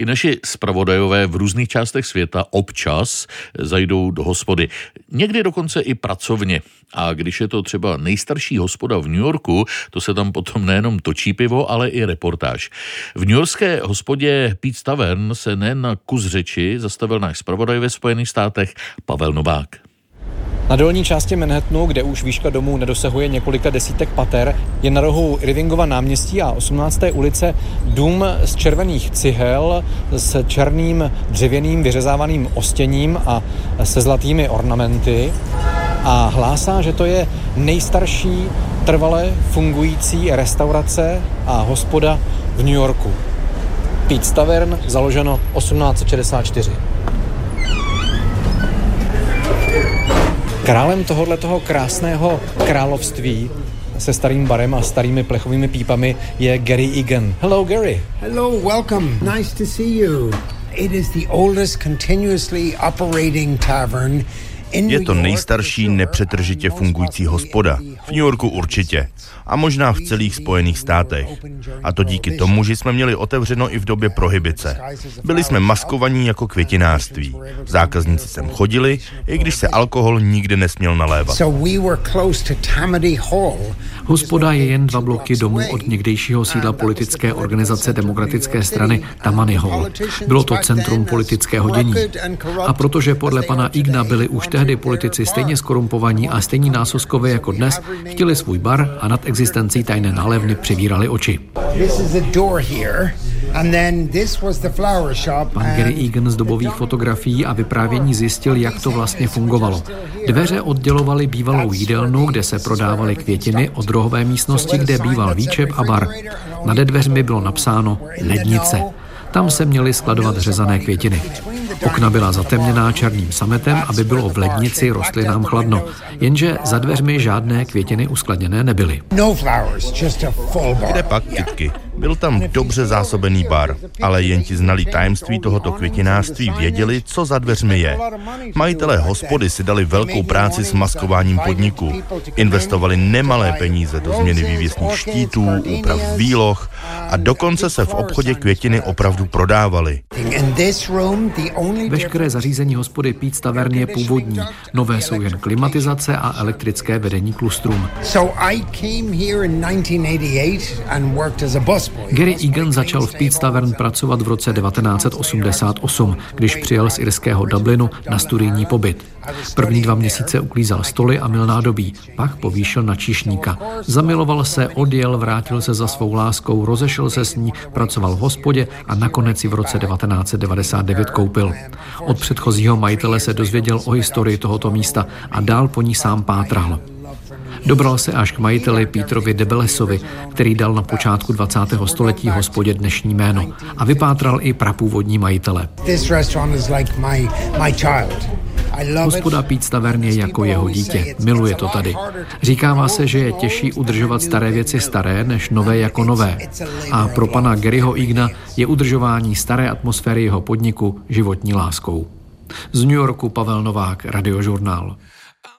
I naši spravodajové v různých částech světa občas zajdou do hospody. Někdy dokonce i pracovně. A když je to třeba nejstarší hospoda v New Yorku, to se tam potom nejenom točí pivo, ale i reportáž. V New Yorkské hospodě Pete Tavern se nejen na kus řeči zastavil náš zpravodaj ve Spojených státech Pavel Novák. Na dolní části Manhattanu, kde už výška domů nedosahuje několika desítek pater, je na rohu Irvingova náměstí a 18. ulice dům z červených cihel s černým dřevěným vyřezávaným ostěním a se zlatými ornamenty a hlásá, že to je nejstarší trvale fungující restaurace a hospoda v New Yorku. Pete's Tavern, založeno 1864. Králem tohoto krásného království se starým barem a starými plechovými pípami je Gary Egan. Hello, Gary. Hello, welcome. Nice to see you. It is the oldest continuously operating tavern je to nejstarší nepřetržitě fungující hospoda. V New Yorku určitě. A možná v celých Spojených státech. A to díky tomu, že jsme měli otevřeno i v době prohibice. Byli jsme maskovaní jako květinářství. Zákazníci sem chodili, i když se alkohol nikdy nesměl nalévat. Hospoda je jen dva bloky domů od někdejšího sídla politické organizace demokratické strany Tammany Hall. Bylo to centrum politického dění. A protože podle pana Igna byli už tehdy politici stejně skorumpovaní a stejní násoskové jako dnes, chtěli svůj bar a nad existencí tajné nálevny přivírali oči. Pan Gary Egan z dobových fotografií a vyprávění zjistil, jak to vlastně fungovalo. Dveře oddělovaly bývalou jídelnu, kde se prodávaly květiny, od rohové místnosti, kde býval výčep a bar. Nad dveřmi bylo napsáno lednice. Tam se měly skladovat řezané květiny. Okna byla zatemněná černým sametem, aby bylo v lednici rostlinám chladno. Jenže za dveřmi žádné květiny uskladněné nebyly. No Kde pak kytky? Byl tam dobře zásobený bar, ale jen ti znalí tajemství tohoto květinářství věděli, co za dveřmi je. Majitelé hospody si dali velkou práci s maskováním podniku. Investovali nemalé peníze do změny vývěsních štítů, úprav výloh a dokonce se v obchodě květiny opravdu prodávaly. Veškeré zařízení hospody Pít Tavern je původní. Nové jsou jen klimatizace a elektrické vedení klustrům. Gary Egan začal v Pete Tavern pracovat v roce 1988, když přijel z irského Dublinu na studijní pobyt. První dva měsíce uklízal stoly a mil nádobí, pak povýšil na číšníka. Zamiloval se, odjel, vrátil se za svou láskou, rozešel se s ní, pracoval v hospodě a nakonec si v roce 1999 koupil. Od předchozího majitele se dozvěděl o historii tohoto místa a dál po ní sám pátral. Dobral se až k majiteli Pítrovi Debelesovi, který dal na počátku 20. století hospodě dnešní jméno a vypátral i prapůvodní majitele. Hospoda Pít Tavern je jako jeho dítě. Miluje to tady. Říkává se, že je těžší udržovat staré věci staré, než nové jako nové. A pro pana Garyho Igna je udržování staré atmosféry jeho podniku životní láskou. Z New Yorku Pavel Novák, Radiožurnál.